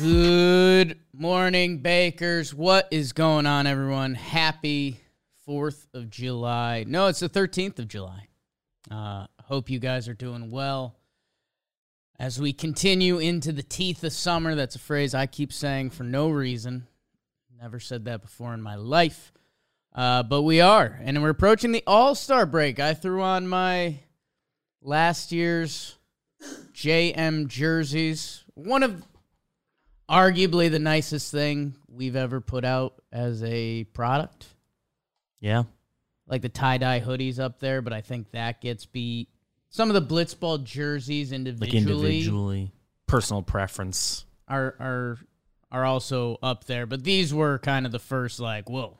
Good morning, Bakers. What is going on, everyone? Happy 4th of July. No, it's the 13th of July. Uh, hope you guys are doing well. As we continue into the teeth of summer, that's a phrase I keep saying for no reason. Never said that before in my life. Uh, but we are, and we're approaching the All Star break. I threw on my last year's JM jerseys. One of arguably the nicest thing we've ever put out as a product. Yeah. Like the tie dye hoodies up there, but I think that gets beat. Some of the blitzball jerseys Like individually, individually. Personal preference. are are are also up there, but these were kind of the first like, whoa,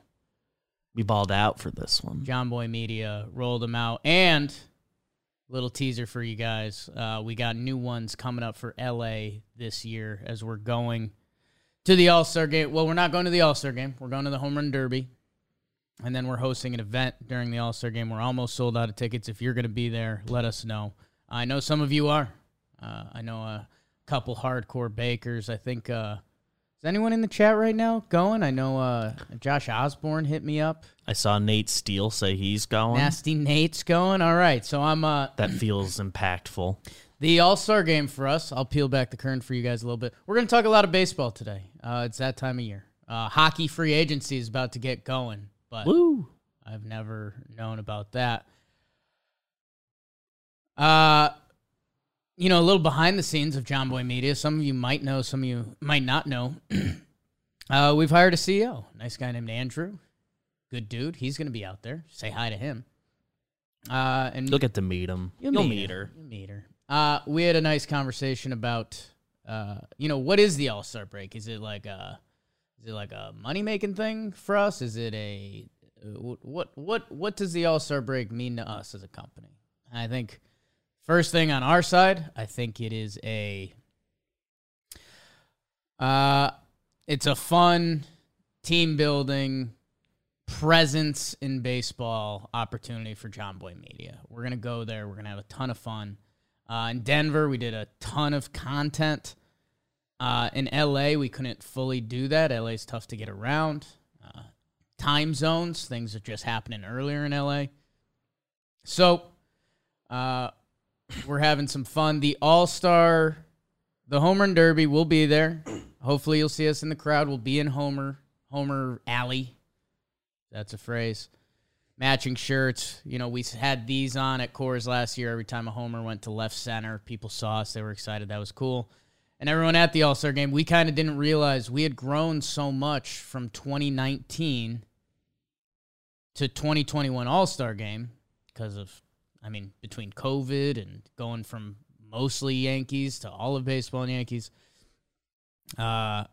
We balled out for this one. Jomboy Media rolled them out. And little teaser for you guys, uh, we got new ones coming up for LA this year as we're going to the All Star game. Well, we're not going to the All Star game. We're going to the Home Run Derby. And then we're hosting an event during the All Star game. We're almost sold out of tickets. If you're going to be there, let us know. I know some of you are. Uh, I know a couple hardcore bakers. I think. Uh, is anyone in the chat right now going? I know uh, Josh Osborne hit me up. I saw Nate Steele say he's going. Nasty Nate's going. All right, so I'm uh That feels impactful. the All Star game for us. I'll peel back the curtain for you guys a little bit. We're gonna talk a lot of baseball today. Uh, it's that time of year. Uh, hockey free agency is about to get going, but Woo. I've never known about that. Uh, you know, a little behind the scenes of Jomboy Media. Some of you might know, some of you might not know. uh, we've hired a CEO, nice guy named Andrew. Good dude. He's going to be out there. Say hi to him. Uh, and You'll get to meet him. You'll, meet her. You'll meet her. Uh, we had a nice conversation about, uh, you know, what is the All Star break? Is it like a, is it like a money making thing for us? Is it a, uh, what what what does the All Star break mean to us as a company? I think first thing on our side, I think it is a, uh, it's a fun team building presence in baseball opportunity for Jomboy Media. We're gonna go there. We're gonna have a ton of fun. Uh, in Denver, we did a ton of content. Uh, in LA, we couldn't fully do that. LA is tough to get around. Uh, time zones, things are just happening earlier in LA. So, uh, we're having some fun. The All Star, the Home Run Derby will be there. Hopefully, you'll see us in the crowd. We'll be in Homer, Homer Alley. That's a phrase. Matching shirts. You know, we had these on at Coors last year. Every time a homer went to left center, people saw us. They were excited. That was cool. And everyone at the All Star game, we kind of didn't realize we had grown so much from 2019 to 2021 All Star game because of, I mean, between COVID and going from mostly Yankees to all of baseball and Yankees. Uh,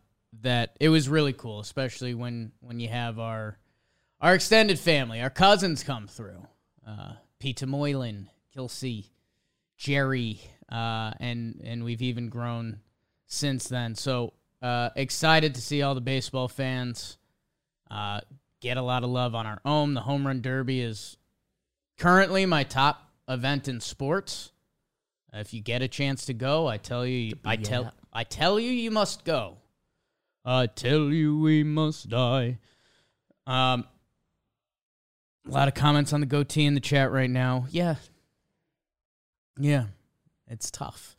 that it was really cool, especially when when you have our our extended family, our cousins come through. Uh, Peter Moylan, Kelsey, Jerry, uh, and and we've even grown since then. So uh, excited to see all the baseball fans uh, get a lot of love on our own. The home run derby is currently my top event in sports. if you get a chance to go, I tell you, I tell. I tell you, you must go. I tell you, we must die. Um, a lot of comments on the goatee in the chat right now. Yeah. Yeah. It's tough.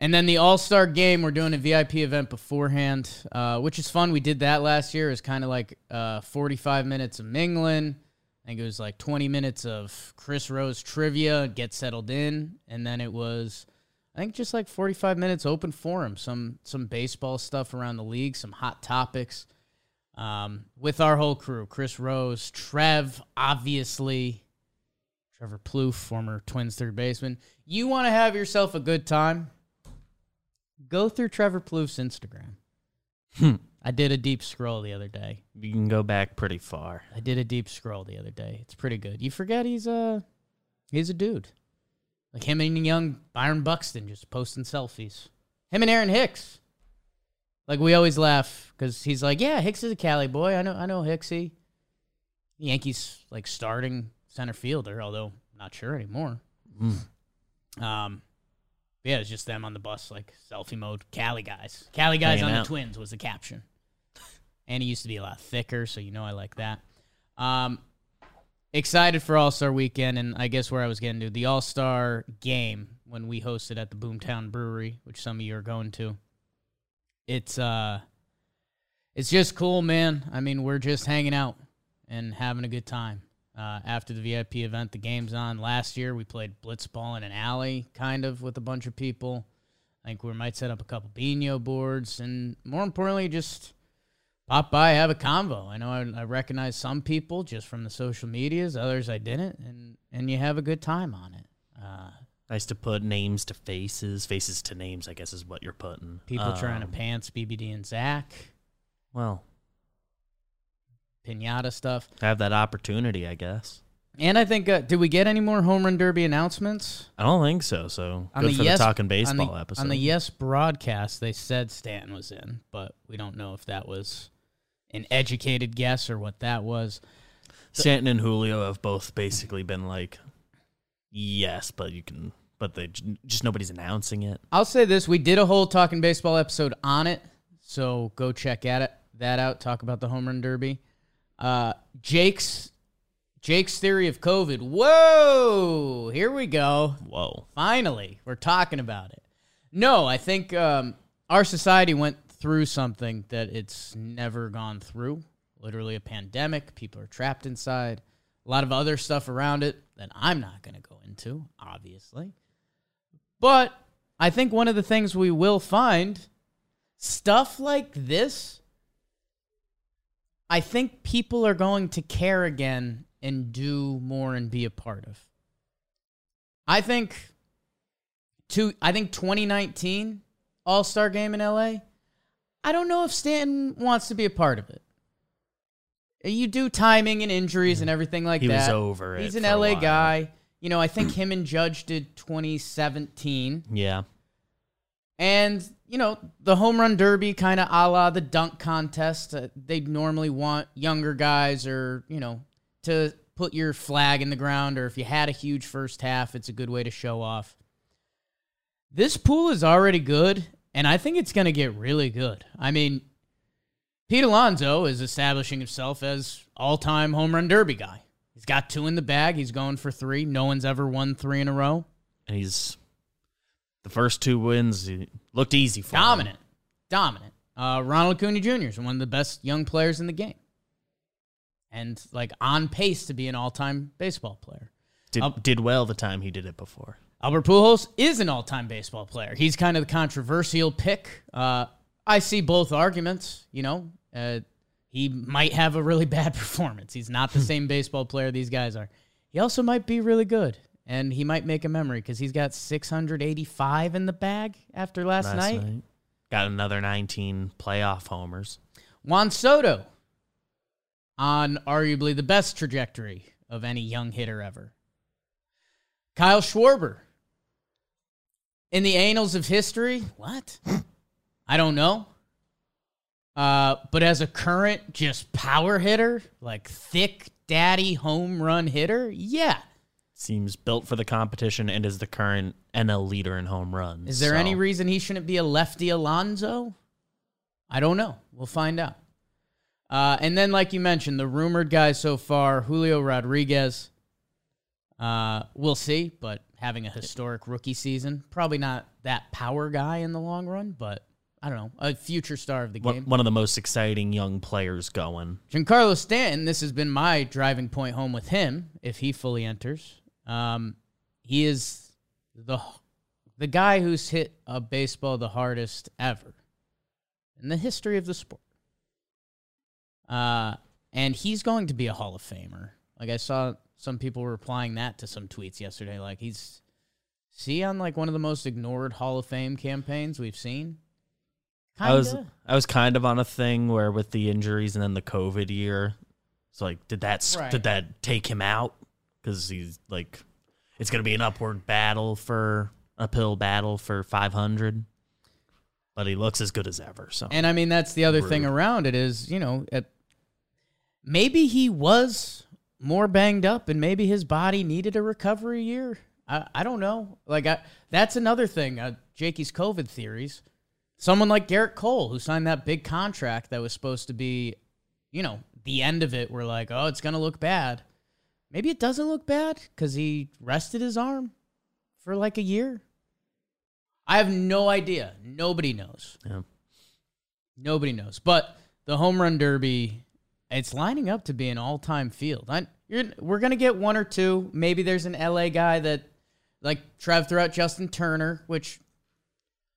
And then the All Star game, we're doing a VIP event beforehand, uh, which is fun. We did that last year. It was kind of like uh, 45 minutes of mingling. I think it was like 20 minutes of Chris Rose trivia, get settled in. And then it was, I think, just like 45 minutes open forum, some, some baseball stuff around the league, some hot topics um, with our whole crew Chris Rose, Trev, obviously, Trevor Plouffe, former Twins third baseman. You want to have yourself a good time? Go through Trevor Plouffe's Instagram. Hmm. I did a deep scroll the other day. You can go back pretty far. I did a deep scroll the other day. It's pretty good. You forget he's a he's a dude. Like him and young Byron Buxton just posting selfies. Him and Aaron Hicks. Like we always laugh because he's like, yeah, Hicks is a Cali boy. I know, I know Hicksy. Yankees like starting center fielder, although not sure anymore. Mm. Um, yeah, it's just them on the bus, like selfie mode. Cali guys, Cali guys Hanging on out. the Twins was the caption. And he used to be a lot thicker, so you know I like that. Um, excited for All Star Weekend, and I guess where I was getting to the All Star game when we hosted at the Boomtown Brewery, which some of you are going to. It's uh, it's just cool, man. I mean, we're just hanging out and having a good time. Uh, after the VIP event, the game's on. Last year, we played blitzball in an alley, kind of, with a bunch of people. I think we might set up a couple Beano boards, and more importantly, just pop by, have a convo. I know I, I recognize some people just from the social medias, others I didn't, and and you have a good time on it. Uh, Nice to put names to faces, faces to names. I guess is what you're putting. people trying to Um, pants BBD and Zach, Well, pinata stuff, have that opportunity, I guess. and I think uh, did we get any more home run derby announcements? I don't think so. So On good the for yes- the talking on baseball the, episode. On the Yes broadcast, they said Stanton was in, but we don't know if that was an educated guess or what that was. Stanton and Julio have both basically been like, yes, but you can, but they just nobody's announcing it. I'll say this: we did a whole talking baseball episode on it, so go check at it that out. Talk about the home run derby. Uh, Jake's Jake's theory of COVID. Whoa! Here we go. Whoa. Finally, we're talking about it. No, I think um, our society went through something that it's never gone through. Literally a pandemic. People are trapped inside. A lot of other stuff around it that I'm not going to go into, obviously. But I think one of the things we will find stuff like this, I think people are going to care again and do more and be a part of. I think to I think 2019 All-Star game in LA, I don't know if Stanton wants to be a part of it. You do timing and injuries and everything like He that. was over He's an LA guy. You know, I think him and Judge did 2017. Yeah. And, you know, the home run derby kind of a la the dunk contest. Uh, they normally want younger guys or, you know, to put your flag in the ground or if you had a huge first half, it's a good way to show off. This pool is already good, and I think it's going to get really good. I mean, Pete Alonso is establishing himself as all-time home run derby guy. He's got two in the bag. He's going for three. No one's ever won three in a row. And he's the first two wins looked easy for him. Dominant. Dominant. Uh, Ronald Acuna Jr. is one of the best young players in the game. And like on pace to be an all-time baseball player. Did, Up- did well the time he did it before. Albert Pujols is an all-time baseball player. He's kind of the controversial pick. Uh, I see both arguments. You know, uh, he might have a really bad performance. He's not the same baseball player these guys are. He also might be really good, and he might make a memory because he's got 685 in the bag after last, Last night. night. Got another 19 playoff homers. Juan Soto on arguably the best trajectory of any young hitter ever. Kyle Schwarber in the annals of history. What? I don't know. Uh, but as a current just power hitter, like thick daddy home run hitter, yeah. Seems built for the competition and is the current NL leader in home runs. Is there So, any reason he shouldn't be a lefty Alonso? I don't know. We'll find out. Uh, and then, like you mentioned, the rumored guys so far, Julio Rodriguez. Uh, we'll see, but having a historic rookie season, probably not that power guy in the long run, but I don't know, a future star of the game. one of the most exciting young players going? Giancarlo Stanton, this has been my driving point home with him if he fully enters. Um, he is the the guy who's hit a baseball the hardest ever in the history of the sport. Uh, and he's going to be a Hall of Famer. Like I saw Some people were applying that to some tweets yesterday. Like he's see on like one of the most ignored Hall of Fame campaigns we've seen. I was Kinda. I was kind of on a thing where with the injuries and then the COVID year, it's like did that Right. did that take him out? Because he's like, it's gonna be an upward battle for uphill battle for 500, but he looks as good as ever. So And I mean, that's the other thing around it is, you know, it, maybe he was more banged up and maybe his body needed a recovery year. I, I don't know. Like, I, that's another thing. Uh, Jakey's COVID theories. Someone like Gerrit Cole, who signed that big contract that was supposed to be, you know, the end of it, we're like, oh, it's going to look bad. Maybe it doesn't look bad because he rested his arm for like a year. I have no idea. Nobody knows. yeah. Nobody knows. But the home run derby, it's lining up to be an all-time field. I, you're, we're gonna get one or two. Maybe there's an LA guy that, like Trev threw out Justin Turner, which,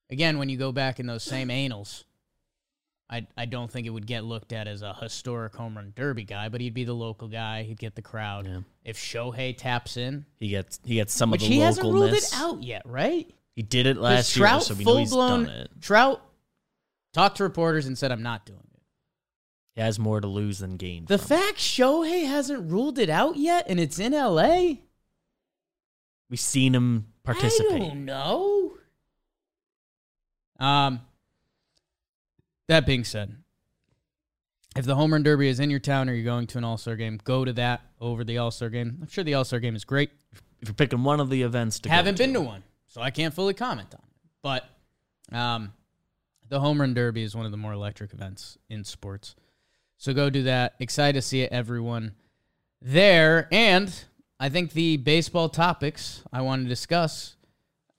again, when you go back in those same annals, I I don't think it would get looked at as a historic home run derby guy, but he'd be the local guy. He'd get the crowd. Yeah. If Shohei taps in, He gets he gets some of the he localness. hasn't ruled it out yet, right? He did it last year, so we know full he's blown done it. Trout talked to reporters and said, "I'm not doing it." He has more to lose than gain. The from fact Shohei hasn't ruled it out yet and it's in LA? we've seen him participate. I don't know. Um that being said, if the home run derby is in your town or you're going to an all-star game, go to that over the all-star game. I'm sure the all-star game is great. If you're picking one of the events to Haven't go been to one, so I can't fully comment on it. But um, the home run derby is one of the more electric events in sports. So go do that. Excited to see everyone there. And I think the baseball topics I want to discuss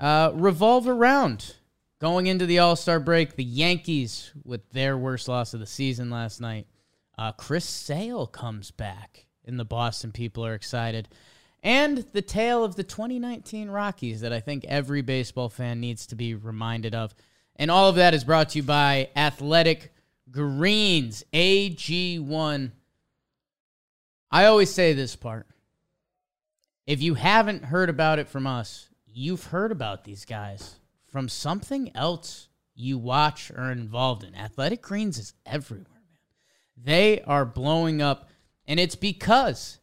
uh, revolve around going into the All Star break. The Yankees with their worst loss of the season last night. Uh, Chris Sale comes back, and the Boston people are excited. And the tale of the 2019 Rockies that I think every baseball fan needs to be reminded of. And all of that is brought to you by Athletic Greens, AG1. I always say this part. If you haven't heard about it from us, you've heard about these guys from something else you watch or involved in. Athletic Greens is everywhere, man. They are blowing up, and it's because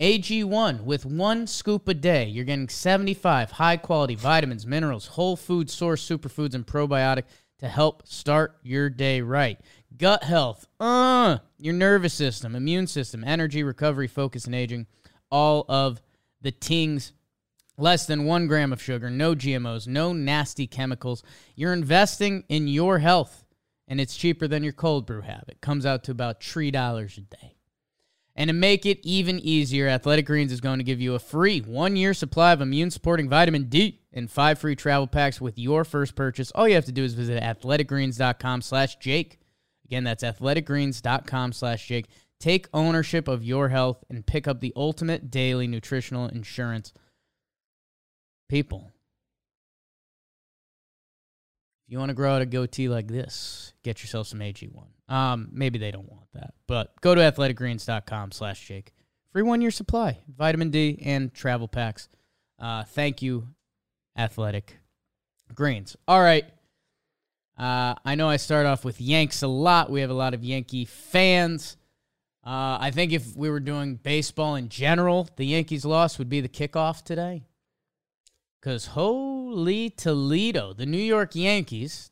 AG1 with one scoop a day, you're getting 75 high quality vitamins, minerals, whole food source superfoods, and probiotic to help start your day right. Gut health, uh, your nervous system, immune system, energy, recovery, focus, and aging. All of the tings less than one gram of sugar, no GMOs, no nasty chemicals. You're investing in your health, and it's cheaper than your cold brew habit. Comes out to about $3 a day. And to make it even easier, Athletic Greens is going to give you a free one year supply of immune supporting vitamin D and five free travel packs with your first purchase. All you have to do is visit athleticgreens.com slash Jake. Again, that's athleticgreens.com slash Jake. Take ownership of your health and pick up the ultimate daily nutritional insurance. People, if you want to grow out a goatee like this, get yourself some AG1. Um, maybe they don't want that, but go to athleticgreens.com slash Jake. Free one year supply, vitamin D and travel packs. Uh, thank you, Athletic Greens. All right. Uh, I know I start off with Yanks a lot. We have a lot of Yankee fans. Uh, I think if we were doing baseball in general, the Yankees' loss would be the kickoff today. Because holy Toledo, the New York Yankees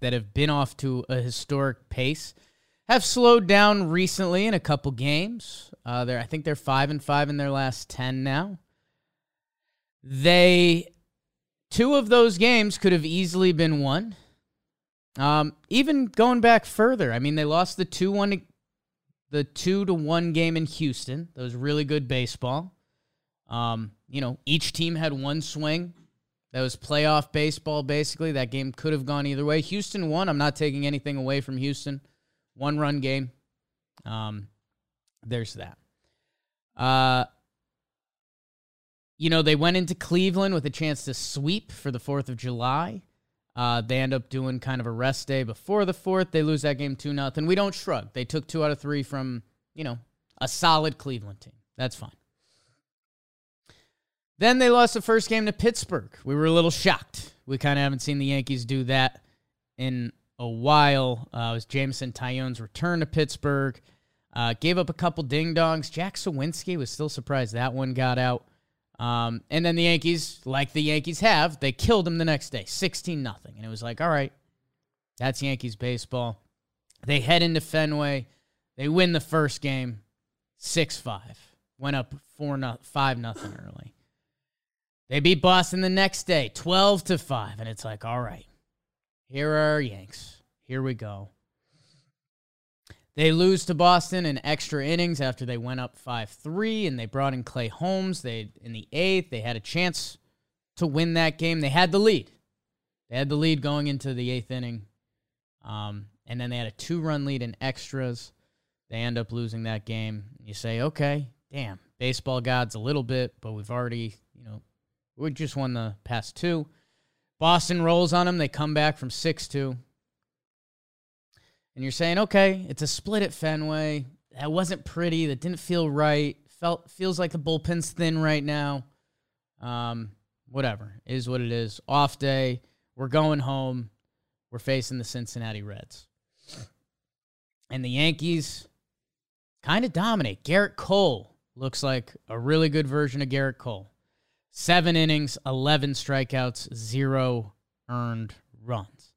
that have been off to a historic pace have slowed down recently in a couple games. Uh, I think they're five and five in their last ten now. They two of those games could have easily been won. Um, even going back further, I mean, they lost the two one, the two to one game in Houston. That was really good baseball. Um, you know, each team had one swing. That was playoff baseball, basically. That game could have gone either way. Houston won. I'm not taking anything away from Houston. One run game. Um, there's that. Uh, you know, they went into Cleveland with a chance to sweep for the 4th of July. Uh, they end up doing kind of a rest day before the 4th. They lose that game 2 nothing. We don't shrug. They took two out of three from, you know, a solid Cleveland team. That's fine. Then they lost the first game to Pittsburgh. We were a little shocked. We kind of haven't seen the Yankees do that in a while. Uh, it was Jameson Taillon's return to Pittsburgh. Uh, gave up a couple ding dongs. Jack Suwinski was still surprised that one got out. Um, and then the Yankees, like the Yankees have, they killed him the next day, 16 nothing. And it was like, all right, that's Yankees baseball. They head into Fenway. They win the first game 6 5. Went up 4 no, 5 nothing early. They beat Boston the next day 12 to 5. And it's like, all right, here are our Yanks. Here we go. They lose to Boston in extra innings after they went up 5-3 and they brought in Clay Holmes. They in the 8th, they had a chance to win that game. They had the lead. They had the lead going into the 8th inning. Um, and then they had a two-run lead in extras. They end up losing that game. You say, "Okay, damn, baseball gods a little bit, but we've already, you know, we just won the past two. Boston rolls on them. They come back from 6-2 and you're saying, okay, it's a split at Fenway. That wasn't pretty. That didn't feel right. Felt feels like the bullpen's thin right now. Um, whatever it is what it is. Off day. We're going home. We're facing the Cincinnati Reds, and the Yankees kind of dominate. Gerrit Cole looks like a really good version of Gerrit Cole. Seven innings, eleven strikeouts, zero earned runs.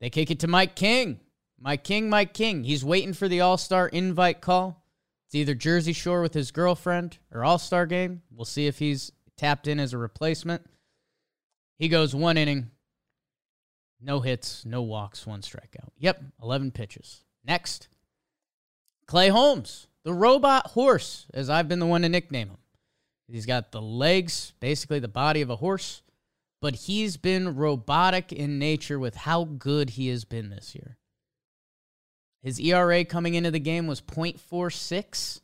They kick it to Mike King. My king, my king. He's waiting for the All Star invite call. It's either Jersey Shore with his girlfriend or All Star game. We'll see if he's tapped in as a replacement. He goes one inning, no hits, no walks, one strikeout. Yep, 11 pitches. Next, Clay Holmes, the robot horse, as I've been the one to nickname him. He's got the legs, basically the body of a horse, but he's been robotic in nature with how good he has been this year. His ERA coming into the game was 0.46.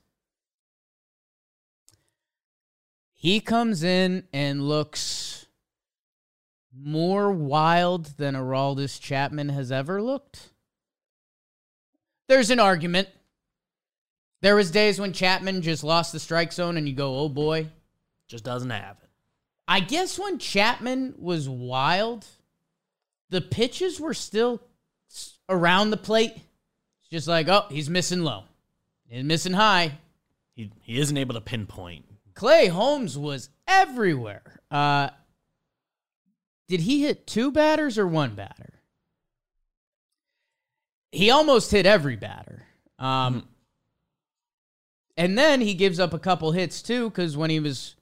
He comes in and looks more wild than Aroldis Chapman has ever looked. There's an argument. There was days when Chapman just lost the strike zone and you go, "Oh boy, just doesn't have it." I guess when Chapman was wild, the pitches were still around the plate. It's just like, oh, he's missing low. He's missing high. He he isn't able to pinpoint. Clay Holmes was everywhere. Uh, did he hit two batters or one batter? He almost hit every batter. Um, mm-hmm. And then he gives up a couple hits too, because when he was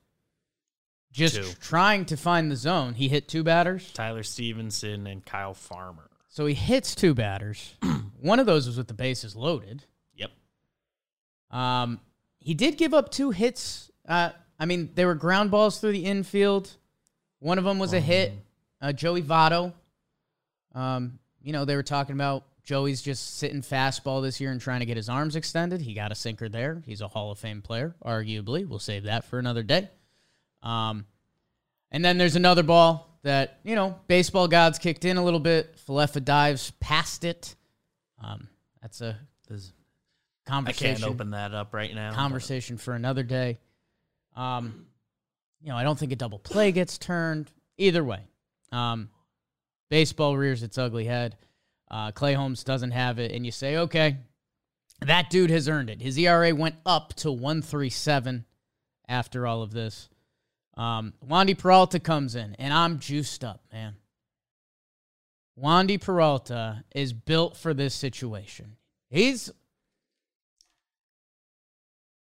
just two. trying to find the zone, he hit two batters. Tyler Stephenson and Kyle Farmer. So he hits two batters. One of those was with the bases loaded. Yep. Um, he did give up two hits. Uh, I mean, they were ground balls through the infield. One of them was a hit. Uh, Joey Votto. Um, you know, they were talking about Joey's just sitting fastball this year and trying to get his arms extended. He got a sinker there. He's a Hall of Fame player, arguably. We'll save that for another day. Um, and then there's another ball that, you know, baseball gods kicked in a little bit. Falefa dives past it. Um, that's a conversation. I can't open that up right now. Conversation but. for another day. Um, you know, I don't think a double play gets turned. Either way, um, baseball rears its ugly head. Uh, Clay Holmes doesn't have it, and you say, okay, that dude has earned it. His ERA went up to 137 after all of this. Um, Wandy Peralta comes in, and I'm juiced up, man. Wandy Peralta is built for this situation. He's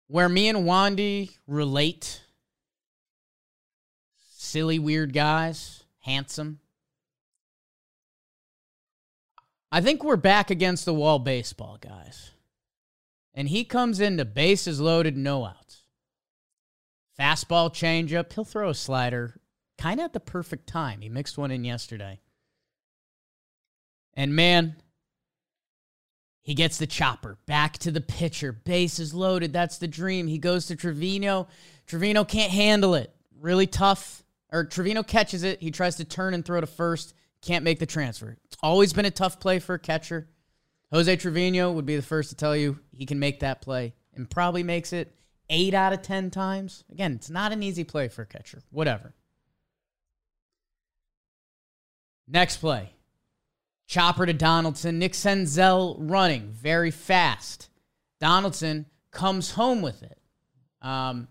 where me and Wandy relate. Silly, weird guys, handsome. I think we're back against the wall baseball, guys. And he comes into bases loaded, no outs. Fastball changeup. He'll throw a slider kind of at the perfect time. He mixed one in yesterday. And man, he gets the chopper back to the pitcher. Bases loaded. That's the dream. He goes to Trevino. Trevino can't handle it. Really tough. Or Trevino catches it. He tries to turn and throw to first. Can't make the transfer. It's always been a tough play for a catcher. Jose Trevino would be the first to tell you he can make that play and probably makes it eight out of 10 times. Again, it's not an easy play for a catcher. Whatever. Next play. Chopper to Donaldson. Nick Senzel running very fast. Donaldson comes home with it. Um,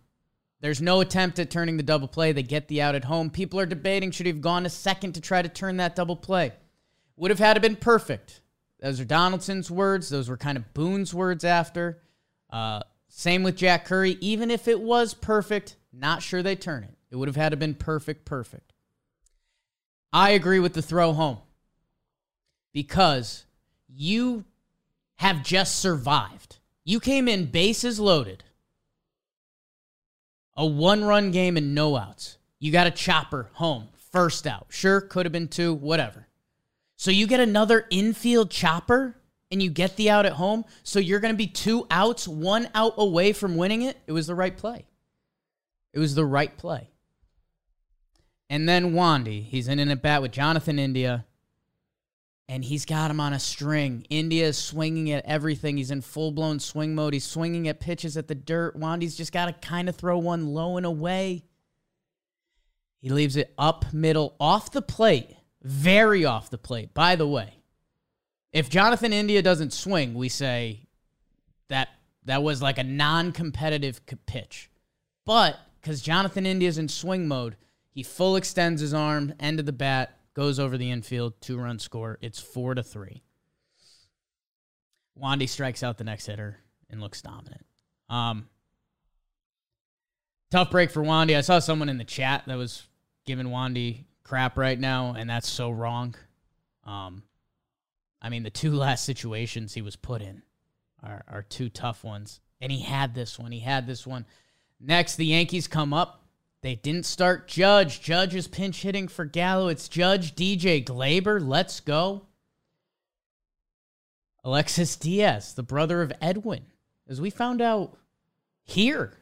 there's no attempt at turning the double play. They get the out at home. People are debating should he have gone a second to try to turn that double play. Would have had to been perfect. Those are Donaldson's words. Those were kind of Boone's words after. Uh, same with Jack Curry. Even if it was perfect, not sure they turn it. It would have had to been perfect, perfect. I agree with the throw home because you have just survived. You came in bases loaded, a one run game and no outs. You got a chopper home, first out. Sure, could have been two, whatever. So you get another infield chopper and you get the out at home. So you're going to be two outs, one out away from winning it. It was the right play. It was the right play. And then Wandy, he's in an at bat with Jonathan India, and he's got him on a string. India is swinging at everything. He's in full blown swing mode. He's swinging at pitches at the dirt. Wandy's just got to kind of throw one low and away. He leaves it up middle, off the plate, very off the plate. By the way, if Jonathan India doesn't swing, we say that that was like a non-competitive pitch. But because Jonathan India's in swing mode, he full extends his arm, end of the bat, goes over the infield, two run score. It's four to three. Wandy strikes out the next hitter and looks dominant. Um, tough break for Wandy. I saw someone in the chat that was giving Wandy crap right now, and that's so wrong. Um, I mean, the two last situations he was put in are, are two tough ones. And he had this one. He had this one. Next, the Yankees come up. They didn't start Judge. Judge is pinch hitting for Gallo. It's Judge DJ Gleyber. Let's go. Alexis Diaz, the brother of Edwin, as we found out here.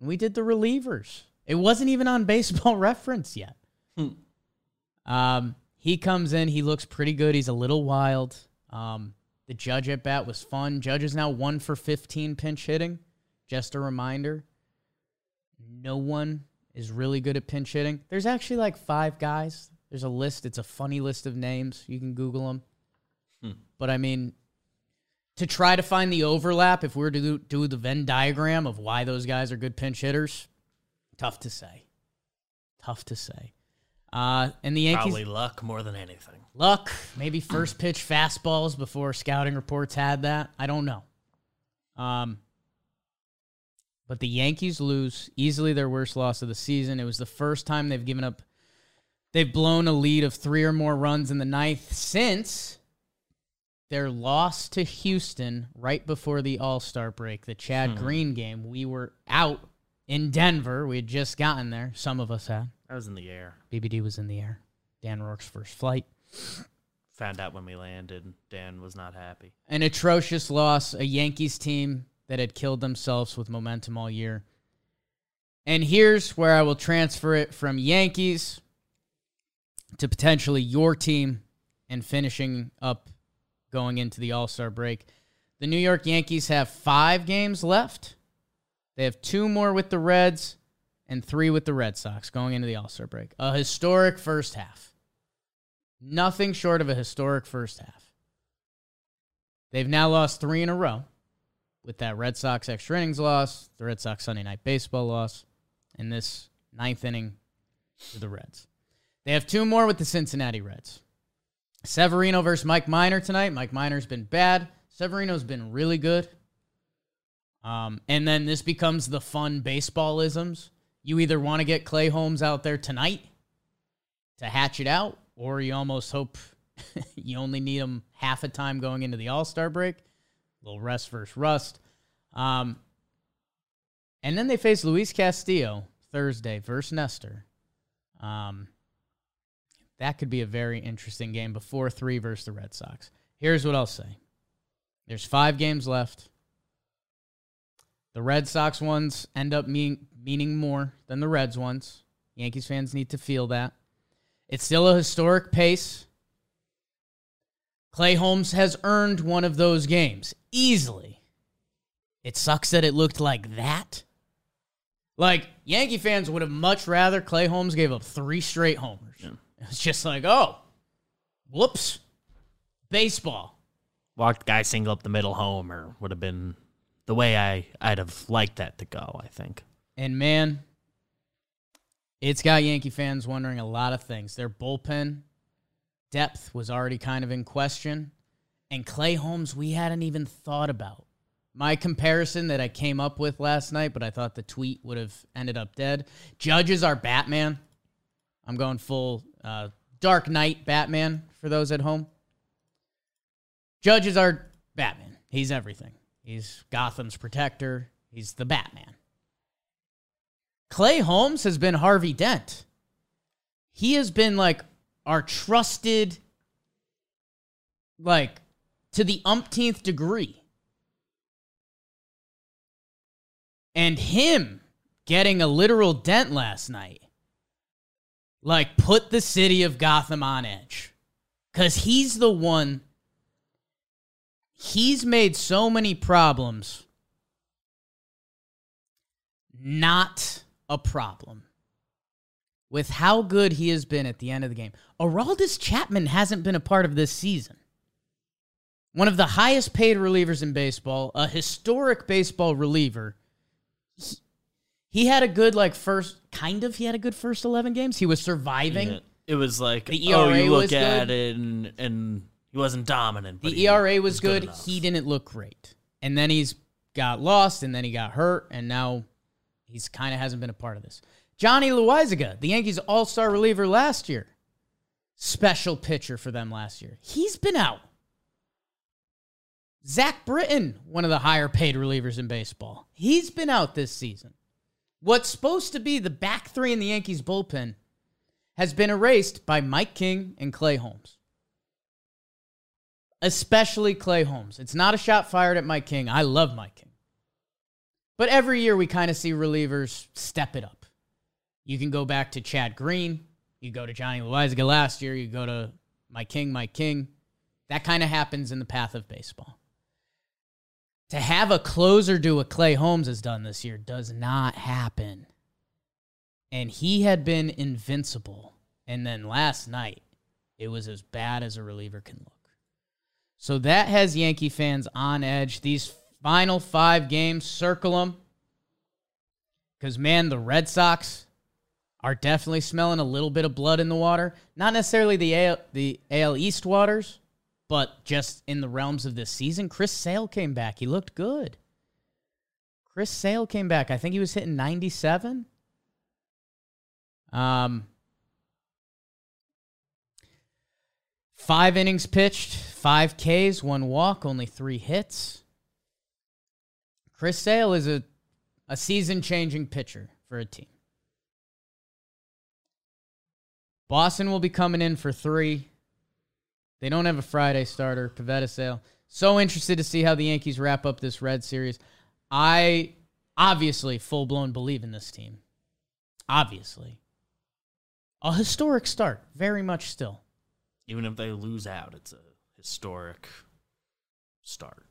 We did the relievers. It wasn't even on baseball reference yet. Hmm. Um, he comes in. He looks pretty good. He's a little wild. Um, the judge at bat was fun. Judge is now one for 15 pinch hitting. Just a reminder no one is really good at pinch hitting. There's actually like five guys. There's a list. It's a funny list of names. You can Google them. Hmm. But I mean, to try to find the overlap, if we were to do, do the Venn diagram of why those guys are good pinch hitters, tough to say. Tough to say. Uh, and the Yankees probably luck more than anything. Luck, maybe first pitch fastballs before scouting reports had that. I don't know. Um, but the Yankees lose easily their worst loss of the season. It was the first time they've given up, they've blown a lead of three or more runs in the ninth since their loss to Houston right before the All Star break, the Chad hmm. Green game. We were out in Denver. We had just gotten there. Some of us had. I was in the air. BBD was in the air. Dan Rourke's first flight. Found out when we landed. Dan was not happy. An atrocious loss. A Yankees team that had killed themselves with momentum all year. And here's where I will transfer it from Yankees to potentially your team and finishing up going into the All Star break. The New York Yankees have five games left. They have two more with the Reds and three with the Red Sox going into the All Star break. A historic first half. Nothing short of a historic first half. They've now lost three in a row with that Red Sox extra innings loss, the Red Sox Sunday night baseball loss, and this ninth inning to the Reds. They have two more with the Cincinnati Reds. Severino versus Mike Minor tonight. Mike Minor's been bad. Severino's been really good. Um, and then this becomes the fun baseballisms. You either want to get Clay Holmes out there tonight to hatch it out, or you almost hope you only need him half a time going into the All Star break A little rest versus rust. Um, and then they face Luis Castillo Thursday versus Nestor. Um, that could be a very interesting game before three versus the Red Sox. Here's what I'll say there's five games left. The Red Sox ones end up mean, meaning more than the Reds ones. Yankees fans need to feel that. It's still a historic pace. Clay Holmes has earned one of those games easily. It sucks that it looked like that. Like Yankee fans would have much rather Clay Holmes gave up three straight homers. It's just like, oh, whoops, baseball. Walked guy single up the middle homer would have been the way I I'd have liked that to go. I think. And man, it's got Yankee fans wondering a lot of things. Their bullpen depth was already kind of in question. And Clay Holmes, we hadn't even thought about. My comparison that I came up with last night, but I thought the tweet would have ended up dead. Judges are Batman. I'm going full uh, Dark Knight Batman for those at home. Judges are Batman. He's everything. He's Gotham's protector. He's the Batman. Clay Holmes has been Harvey Dent. He has been like our trusted, like to the umpteenth degree. And him getting a literal dent last night, like, put the city of Gotham on edge. Because he's the one, he's made so many problems not a problem with how good he has been at the end of the game. Aroldis Chapman hasn't been a part of this season. One of the highest paid relievers in baseball, a historic baseball reliever. He, he had a good like first kind of he had a good first 11 games. He was surviving. Yeah. It was like The oh, you look at good. it and and he wasn't dominant. The he ERA was, good. enough. he didn't look great. And then he's got lost and then he got hurt and now he's kind of hasn't been a part of this. Johnny Loaisiga, the Yankees all-star reliever last year. Special pitcher for them last year. He's been out. Zach Britton, one of the higher paid relievers in baseball. He's been out this season. What's supposed to be the back three in the Yankees bullpen has been erased by Mike King and Clay Holmes especially Clay Holmes. It's not a shot fired at Mike King. I love Mike King. But every year we kind of see relievers step it up. You can go back to Chad Green. You go to Johnny Loaisiga last year. You go to Mike King, Mike King. That kind of happens in the path of baseball. To have a closer do what Clay Holmes has done this year does not happen. And he had been invincible. And then last night, it was as bad as a reliever can look. So that has Yankee fans on edge. These final five games, circle them. Because, man, the Red Sox are definitely smelling a little bit of blood in the water. Not necessarily the AL, the AL East waters, but just in the realms of this season. Chris Sale came back. He looked good. Chris Sale came back. I think he was hitting 97. Um, Five innings pitched, five Ks, one walk, only three hits. Chris Sale is a, a season changing pitcher for a team. Boston will be coming in for three. They don't have a Friday starter, Pivetta Sale. So interested to see how the Yankees wrap up this Red Series. I obviously full blown believe in this team. Obviously. A historic start, very much still. Even if they lose out, it's a historic start.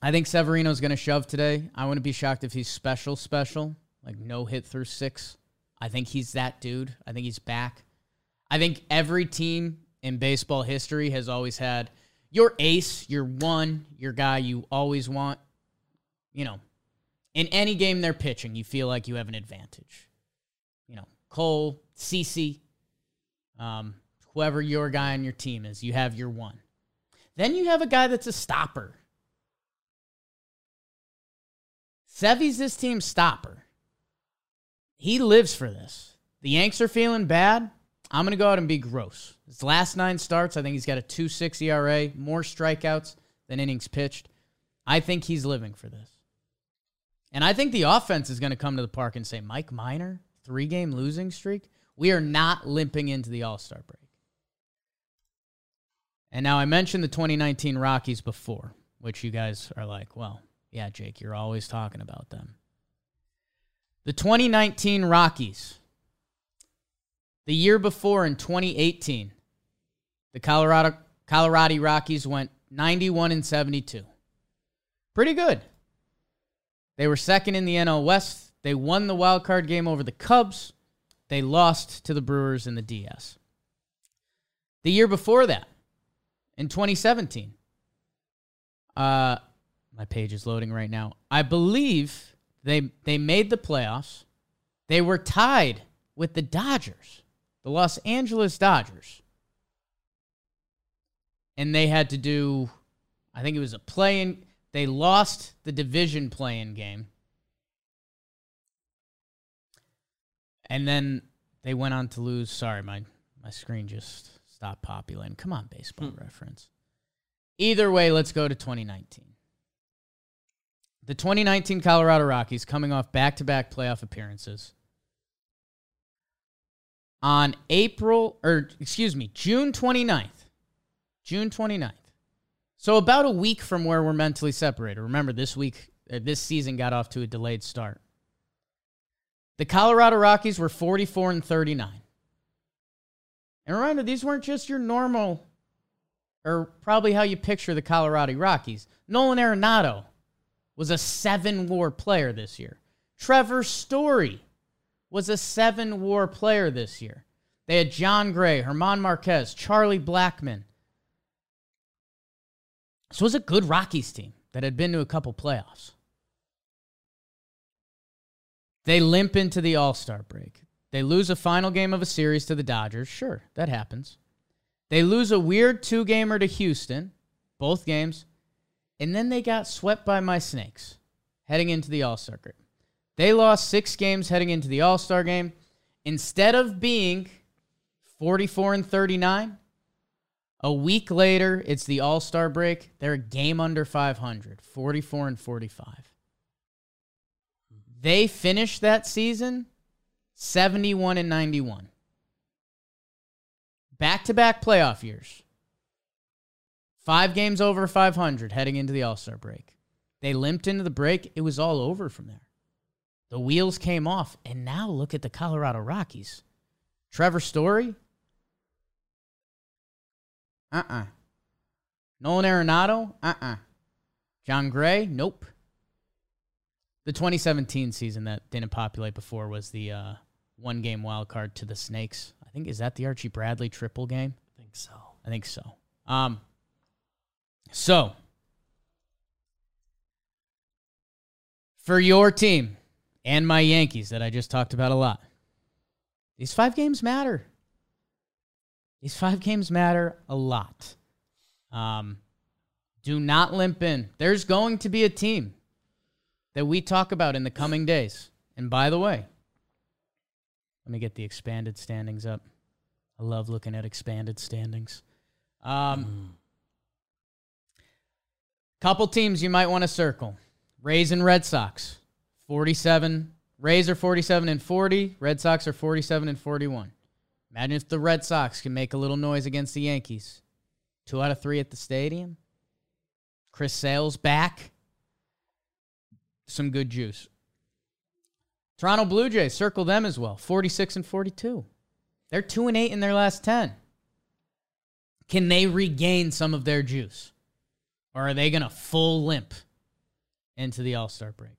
I think Severino's going to shove today. I wouldn't be shocked if he's special, special, like no hit through six. I think he's that dude. I think he's back. I think every team in baseball history has always had your ace, your one, your guy you always want. You know, in any game they're pitching, you feel like you have an advantage. You know, Cole, CC, um, whoever your guy on your team is, you have your one. Then you have a guy that's a stopper. Sevy's this team's stopper. He lives for this. The Yanks are feeling bad. I'm going to go out and be gross. His last nine starts, I think he's got a 2 6 ERA, more strikeouts than innings pitched. I think he's living for this. And I think the offense is going to come to the park and say, Mike Minor, three game losing streak. We are not limping into the All Star break. And now I mentioned the 2019 Rockies before, which you guys are like, well, yeah, Jake, you're always talking about them. The 2019 Rockies, the year before in 2018, the Colorado Colorado Rockies went 91 and 72. Pretty good. They were second in the NL West. They won the wild card game over the Cubs. They lost to the Brewers in the DS. The year before that, in 2017, uh, my page is loading right now. I believe they they made the playoffs. They were tied with the Dodgers, the Los Angeles Dodgers. And they had to do I think it was a play in they lost the division play in game. And then they went on to lose. Sorry, my my screen just stopped populating. Come on, baseball reference. Either way, let's go to 2019. The 2019 Colorado Rockies coming off back-to-back playoff appearances. On April or excuse me, June 29th. June 29th. So about a week from where we're mentally separated. Remember this week uh, this season got off to a delayed start. The Colorado Rockies were 44 and 39. And these weren't just your normal, or probably how you picture the Colorado Rockies. Nolan Arenado was a seven war player this year. Trevor Story was a seven war player this year. They had Jon Gray, Germán Márquez, Charlie Blackmon. So it was a good Rockies team that had been to a couple playoffs. They limp into the All Star break. They lose a final game of a series to the Dodgers. Sure, that happens. They lose a weird two gamer to Houston, both games. And then they got swept by my Snakes heading into the All Star game. They lost six games heading into the All Star game. Instead of being 44 and 39, a week later, it's the All Star break. They're a game under 500, 44 and 45. They finished that season 71 and 91. Back to back playoff years. Five games over 500 heading into the All Star break. They limped into the break. It was all over from there. The wheels came off. And now look at the Colorado Rockies. Trevor Story? Uh uh Nolan Arenado? Uh uh Jon Gray? Nope. The 2017 season that didn't populate before was the uh, one game wild card to the Snakes. I think is that the Archie Bradley triple game? I think so. I think so. Um, so for your team and my Yankees that I just talked about a lot, these five games matter. These five games matter a lot. Um, do not limp in. There's going to be a team that we talk about in the coming days. And by the way, let me get the expanded standings up. I love looking at expanded standings. Um, Couple teams you might want to circle Rays and Red Sox. 47. Rays are 47 and 40. Red Sox are 47 and 41. Imagine if the Red Sox can make a little noise against the Yankees. Two out of three at the stadium. Chris Sale's back. Some good juice. Toronto Blue Jays, circle them as well. 46 and 42. They're 2 and 8 in their last 10. Can they regain some of their juice? Or are they going to full limp into the All Star break?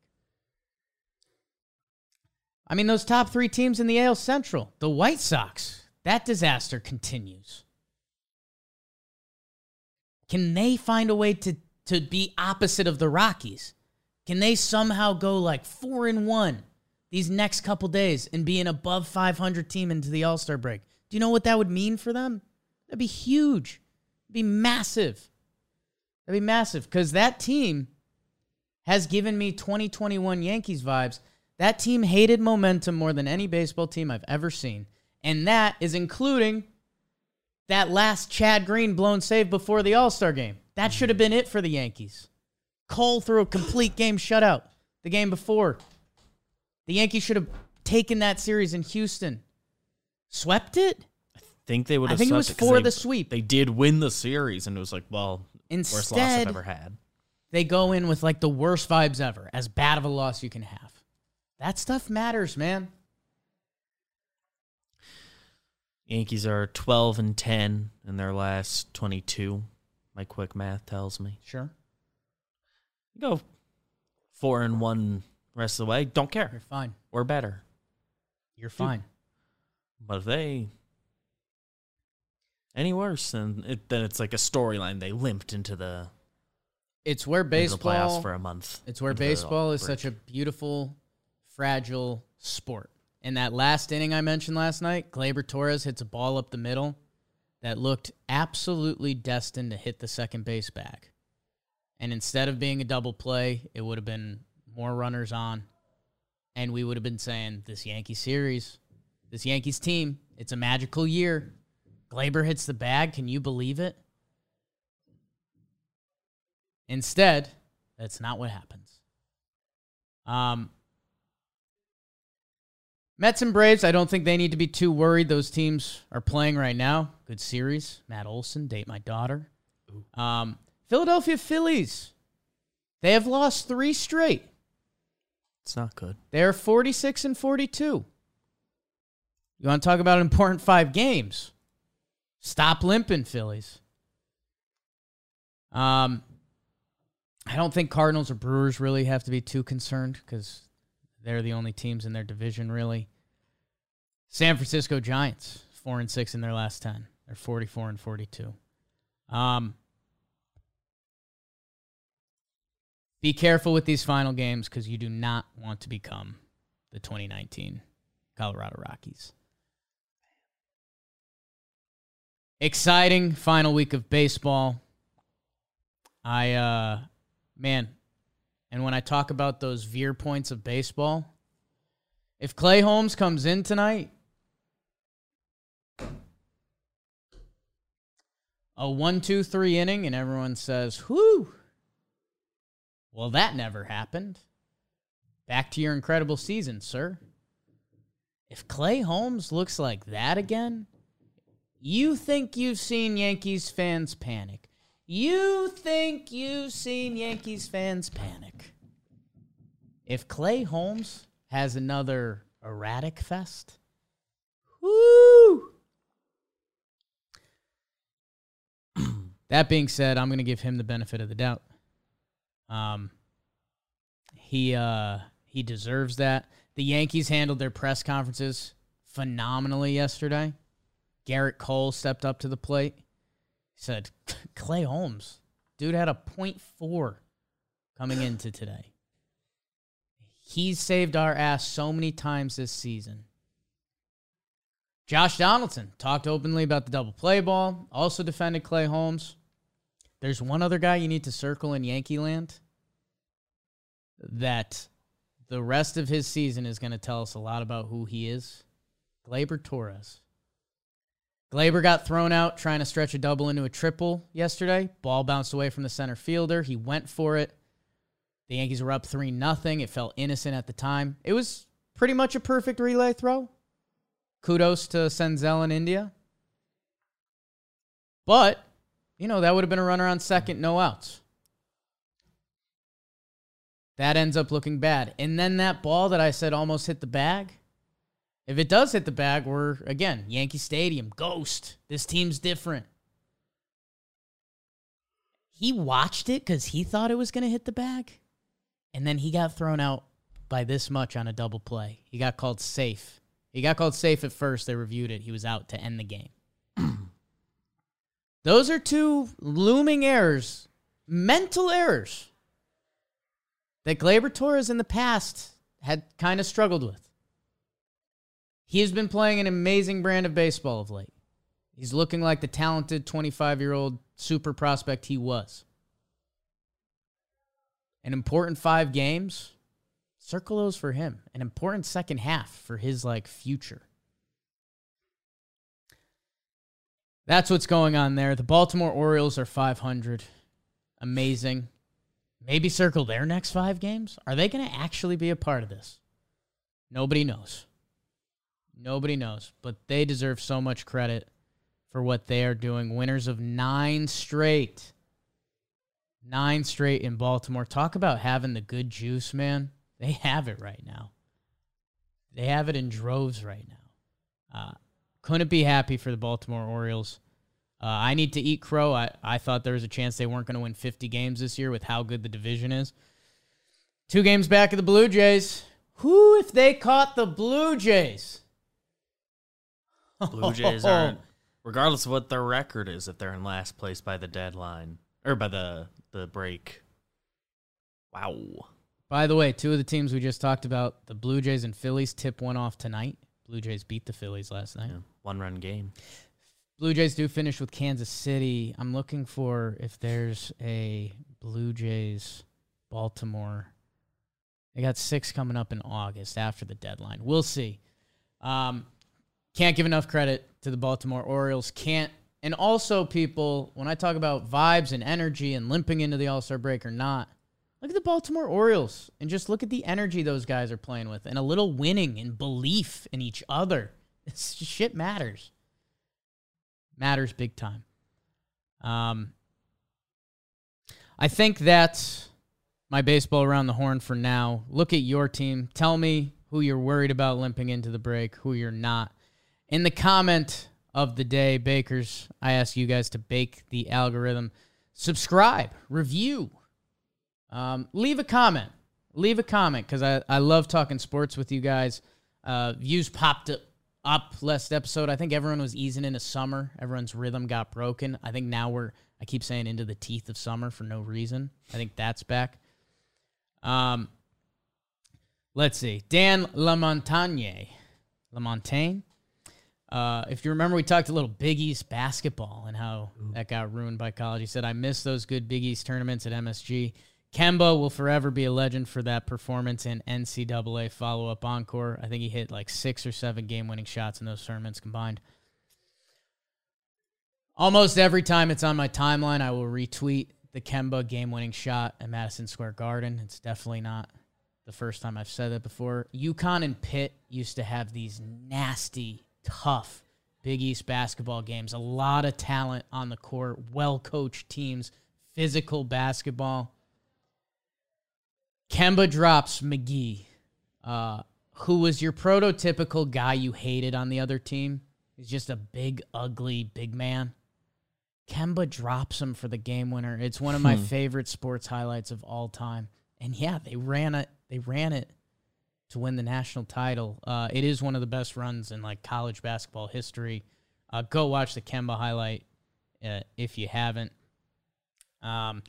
I mean, those top three teams in the AL Central, the White Sox, that disaster continues. Can they find a way to, to be opposite of the Rockies? Can they somehow go like four and one these next couple days and be an above 500 team into the All Star break? Do you know what that would mean for them? That'd be huge. It'd be massive. That'd be massive because that team has given me 2021 Yankees vibes. That team hated momentum more than any baseball team I've ever seen. And that is including that last Chad Green blown save before the All Star game. That should have been it for the Yankees. Cole threw a complete game shutout the game before. The Yankees should have taken that series in Houston. Swept it? I think they would have swept it. I think it was for the sweep. They did win the series, and it was like, well, worst loss I've ever had. they go in with like the worst vibes ever, as bad of a loss you can have. That stuff matters, man. Yankees are 12 and 10 in their last 22. My quick math tells me. Sure. Go four and one rest of the way, don't care. You're fine. We're better. You're fine. But if they any worse, then it, then it's like a storyline. They limped into the, It's where the baseball. playoffs for a month. It's where baseball is such a beautiful, fragile sport. In that last inning I mentioned last night, Gleyber Torres hits a ball up the middle that looked absolutely destined to hit the second base back. And instead of being a double play, it would have been more runners on. And we would have been saying, this Yankee series, this Yankees team, it's a magical year. Gleyber hits the bag. Can you believe it? Instead, that's not what happens. Um, Mets and Braves, I don't think they need to be too worried. Those teams are playing right now. Good series. Matt Olson, date my daughter. Um, Philadelphia Phillies, they have lost three straight. It's not good. They're 46 and 42. You want to talk about important five games? Stop limping, Phillies. Um, I don't think Cardinals or Brewers really have to be too concerned because they're the only teams in their division, really. San Francisco Giants, four and six in their last ten. They're 44 and 42. Um, be careful with these final games because you do not want to become the 2019 Colorado Rockies. Exciting final week of baseball. I, uh, man, and when I talk about those veer points of baseball, if Clay Holmes comes in tonight, a one, two, three inning, and everyone says, whoo. Well, that never happened. Back to your incredible season, sir. If Clay Holmes looks like that again, you think you've seen Yankees fans panic. You think you've seen Yankees fans panic. If Clay Holmes has another erratic fest, whoo! that being said, I'm going to give him the benefit of the doubt. Um, he uh he deserves that. The Yankees handled their press conferences phenomenally yesterday. Gerrit Cole stepped up to the plate. He said, "Clay Holmes, dude had a .4 coming into today. He's saved our ass so many times this season." Josh Donaldson talked openly about the double play ball, also defended Clay Holmes. There's one other guy you need to circle in Yankee land that the rest of his season is going to tell us a lot about who he is. Gleyber Torres. Gleyber got thrown out trying to stretch a double into a triple yesterday. Ball bounced away from the center fielder. He went for it. The Yankees were up 3 nothing. It felt innocent at the time. It was pretty much a perfect relay throw. Kudos to Senzel in India. But, you know, that would have been a runner on second, no outs. That ends up looking bad. And then that ball that I said almost hit the bag. If it does hit the bag, we're, again, Yankee Stadium, ghost. This team's different. He watched it because he thought it was going to hit the bag. And then he got thrown out by this much on a double play. He got called safe. He got called safe at first. They reviewed it. He was out to end the game. Those are two looming errors, mental errors that Gleyber Torres in the past had kind of struggled with. He has been playing an amazing brand of baseball of late. He's looking like the talented 25 year old super prospect he was. An important five games, circle those for him. An important second half for his like future. That's what's going on there. The Baltimore Orioles are 500. Amazing. Maybe circle their next five games. Are they going to actually be a part of this? Nobody knows. Nobody knows. But they deserve so much credit for what they are doing. Winners of nine straight. Nine straight in Baltimore. Talk about having the good juice, man. They have it right now. They have it in droves right now. Uh, couldn't be happy for the Baltimore Orioles. Uh, I need to eat crow. I, I thought there was a chance they weren't going to win 50 games this year with how good the division is. Two games back of the Blue Jays. Who if they caught the Blue Jays? Blue Jays aren't, regardless of what their record is, if they're in last place by the deadline or by the the break. Wow. By the way, two of the teams we just talked about, the Blue Jays and Phillies, tip one off tonight. Blue Jays beat the Phillies last night. Yeah, one run game. Blue Jays do finish with Kansas City. I'm looking for if there's a Blue Jays Baltimore. They got six coming up in August after the deadline. We'll see. Um, can't give enough credit to the Baltimore Orioles. Can't. And also, people, when I talk about vibes and energy and limping into the All Star break or not, look at the Baltimore Orioles and just look at the energy those guys are playing with and a little winning and belief in each other. This shit matters matters big time. Um, I think that's my baseball around the horn for now. Look at your team. Tell me who you're worried about limping into the break, who you're not. In the comment of the day, Bakers, I ask you guys to bake the algorithm. Subscribe, review, um, leave a comment. Leave a comment because I, I love talking sports with you guys. Uh, views popped up last episode. I think everyone was easing into summer. Everyone's rhythm got broken. I think now we're I keep saying into the teeth of summer for no reason. I think that's back. Um let's see. Dan Lamontagne. Lamontagne. Uh, if you remember, we talked a little Big East basketball and how that got ruined by college. He said, I miss those good Big East tournaments at MSG. Kemba will forever be a legend for that performance in NCAA follow up encore. I think he hit like six or seven game winning shots in those tournaments combined. Almost every time it's on my timeline, I will retweet the Kemba game winning shot at Madison Square Garden. It's definitely not the first time I've said that before. UConn and Pitt used to have these nasty, tough Big East basketball games. A lot of talent on the court, well coached teams, physical basketball. Kemba drops McGhee, uh, who was your prototypical guy you hated on the other team. He's just a big, ugly, big man. Kemba drops him for the game winner. It's one of my favorite sports highlights of all time. And yeah, they ran it. They ran it to win the national title. Uh, it is one of the best runs in like college basketball history. Uh, go watch the Kemba highlight uh, if you haven't. Um,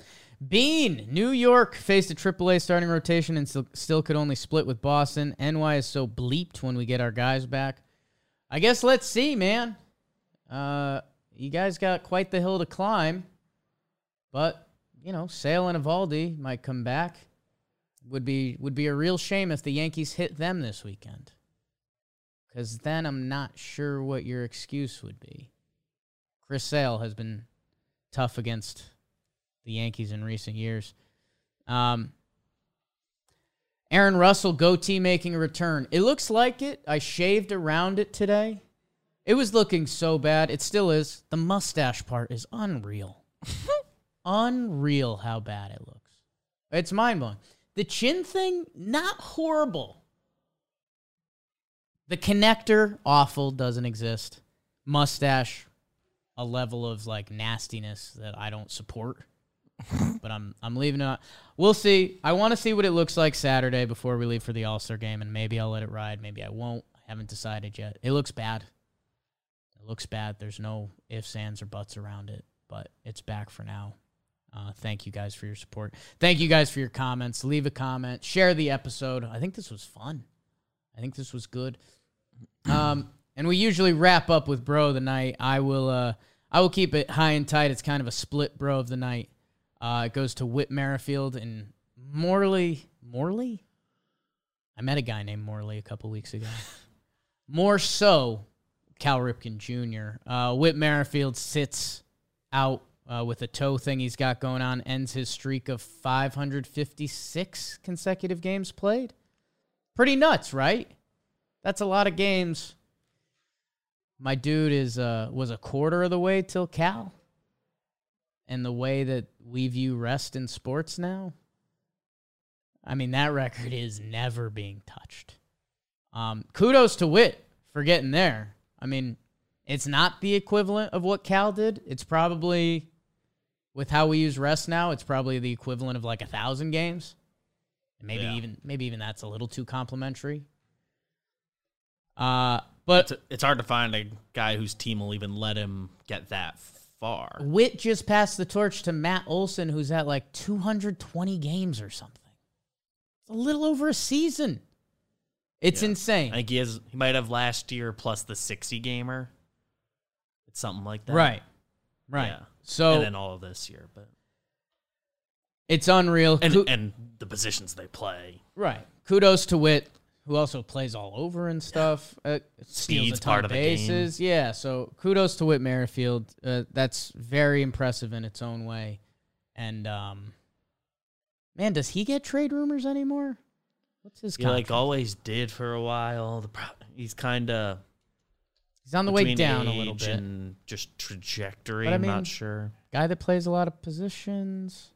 Bean, New York faced a AAA starting rotation and still, could only split with Boston. NY is so bleeped when we get our guys back. I guess let's see, man. Uh, you guys got quite the hill to climb, but you know, Sale and Eovaldi might come back. Would be would be a real shame if the Yankees hit them this weekend. Cause then I'm not sure what your excuse would be. Chris Sale has been tough against the Yankees in recent years. Um, Aaron Russell goatee making a return. It looks like it. I shaved around it today. It was looking so bad. It still is. The mustache part is unreal. unreal how bad it looks. It's mind blowing. The chin thing, not horrible. The connector, awful, doesn't exist. Mustache, a level of like nastiness that I don't support. but I'm I'm leaving it. We'll see. I want to see what it looks like Saturday before we leave for the All Star game, and maybe I'll let it ride. Maybe I won't. I haven't decided yet. It looks bad. It looks bad. There's no ifs, ands, or buts around it, but it's back for now. Uh, thank you guys for your support. Thank you guys for your comments. Leave a comment. Share the episode. I think this was fun. I think this was good. Um, and we usually wrap up with bro of the night. I will. Uh, I will keep it high and tight. It's kind of a split bro of the night. Uh, it goes to Whit Merrifield and Morley. Morley? I met a guy named Morley a couple weeks ago. More so, Cal Ripken Jr. Uh, Whit Merrifield sits out uh, with a toe thing he's got going on, ends his streak of 556 consecutive games played. Pretty nuts, right? That's a lot of games. My dude is uh, was a quarter of the way till Cal and the way that we view rest in sports now, I mean, that record is never being touched. Um, kudos to Whit for getting there. I mean, it's not the equivalent of what Cal did. It's probably, with how we use rest now, it's probably the equivalent of like a thousand games. Maybe Yeah. even maybe even that's a little too complimentary. Uh, but It's, it's hard to find a guy whose team will even let him get that far. Whit just passed the torch to Matt Olson, who's at like 220 games or something. It's a little over a season. It's Yeah. insane. I think he has. He might have last year plus the sixty gamer. It's something like that. right. Right. Yeah. So and then all of this year, but it's unreal. and and the positions they play. right. Kudos to Whit, who also plays all over and stuff. Uh, steals Speed's a ton part of of the game. bases. Yeah. So kudos to Whit Merrifield. Uh, that's very impressive in its own way. And um, man, does he get trade rumors anymore? What's his He like always did for a while. The pro- he's kind of He's on the way down a little bit. and just trajectory. But I I'm mean- not sure. Guy that plays a lot of positions.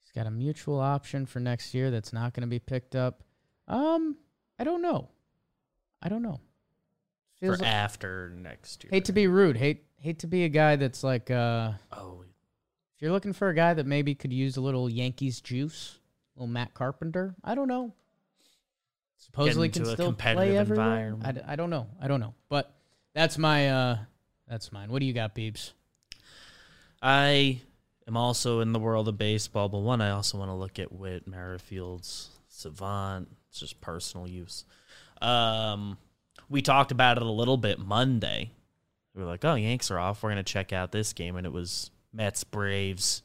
He's got a mutual option for next year that's not going to be picked up. Um, I don't know. I don't know. Feels For like- after next year. hate to be rude. Hate hate to be a guy that's like uh Oh, if you're looking for a guy that maybe could use a little Yankees juice, a little Matt Carpenter. I don't know. Supposedly can still competitive play everywhere. I, I don't know. I don't know. But that's my uh that's mine. What do you got, Beebs? I am also in the world of baseball, but one I also want to look at Whit Merrifield's Savant. It's just personal use. Um, we talked about it a little bit Monday. We were like, "Oh, Yanks are off. We're gonna check out this game," and it was Mets, Braves,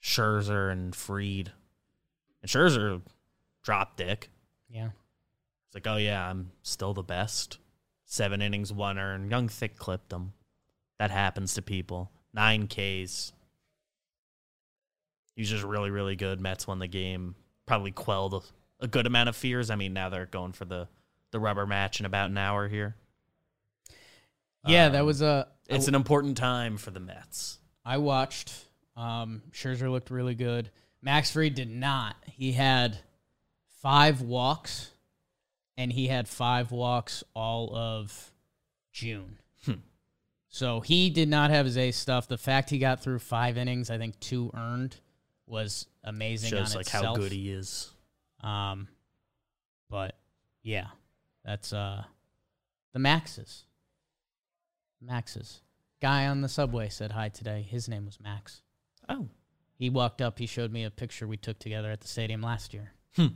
Scherzer, and Fried. And Scherzer dropped dick. Yeah. It's like, "Oh yeah, I'm still the best." Seven innings, one earned. Young Thick clipped him. That happens to people. Nine Ks. He was just really, really good. Mets won the game. Probably quelled a, a good amount of fears. I mean, now they're going for the, the rubber match in about an hour here. Yeah, that Um, was a It's an important time for the Mets. I watched. Um, Scherzer looked really good. Max Fried did not. He had five walks, and he had five walks all of June. Hmm. So he did not have his ace stuff. The fact he got through five innings, I think two earned, was amazing. Shows like itself. how good he is. Um, but yeah, that's uh the Maxes. Maxes. Guy on the subway said hi today. His name was Max. Oh, He walked up. He showed me a picture we took together at the stadium last year. Hmm.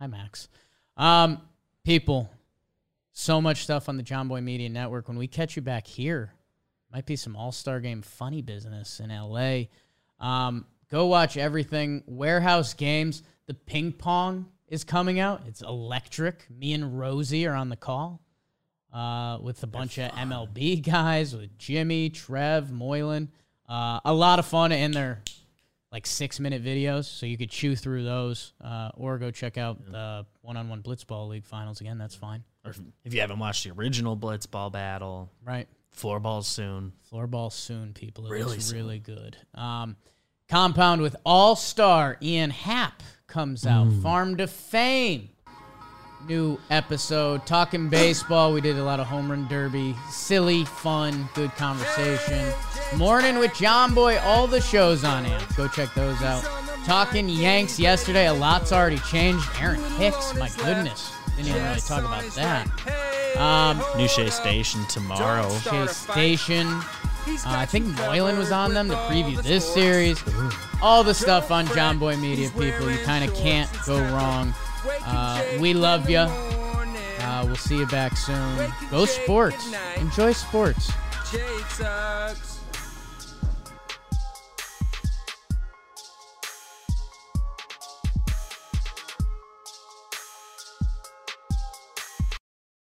Hi, Max. Um, people, so much stuff on the Jomboy Media Network. When we catch you back here, might be some All Star Game funny business in LA. Um, go watch everything. Warehouse games. The ping pong is coming out. It's electric. Me and Rosie are on the call uh, with a bunch of MLB guys, with Jimmy, Trev, Moylan. Uh, a lot of fun, in they're like six minute videos, so you could chew through those, uh, or go check out the one on one Blitzball League finals again. That's fine, or if, if you haven't watched the original Blitzball battle, right? floorballs soon. Floorball soon, people. It Really soon. really good. Um, compound with All Star Ian Happ comes out. Mm. Farm to Fame. New episode. Talking baseball. We did a lot of home run derby. Silly, fun, good conversation. Morning with Jomboy. All the shows on it. Go check those out. Talking Yanks yesterday. A lot's already changed. Aaron Hicks. My goodness. Didn't even really talk about that. Um, New Shea Station tomorrow. Chase Station. Uh, I think Moylan was on them to preview this series. All the stuff on Jomboy Media, people. You kind of can't go wrong. Uh, we love you. Uh, we'll see you back soon. Go sports. Enjoy sports.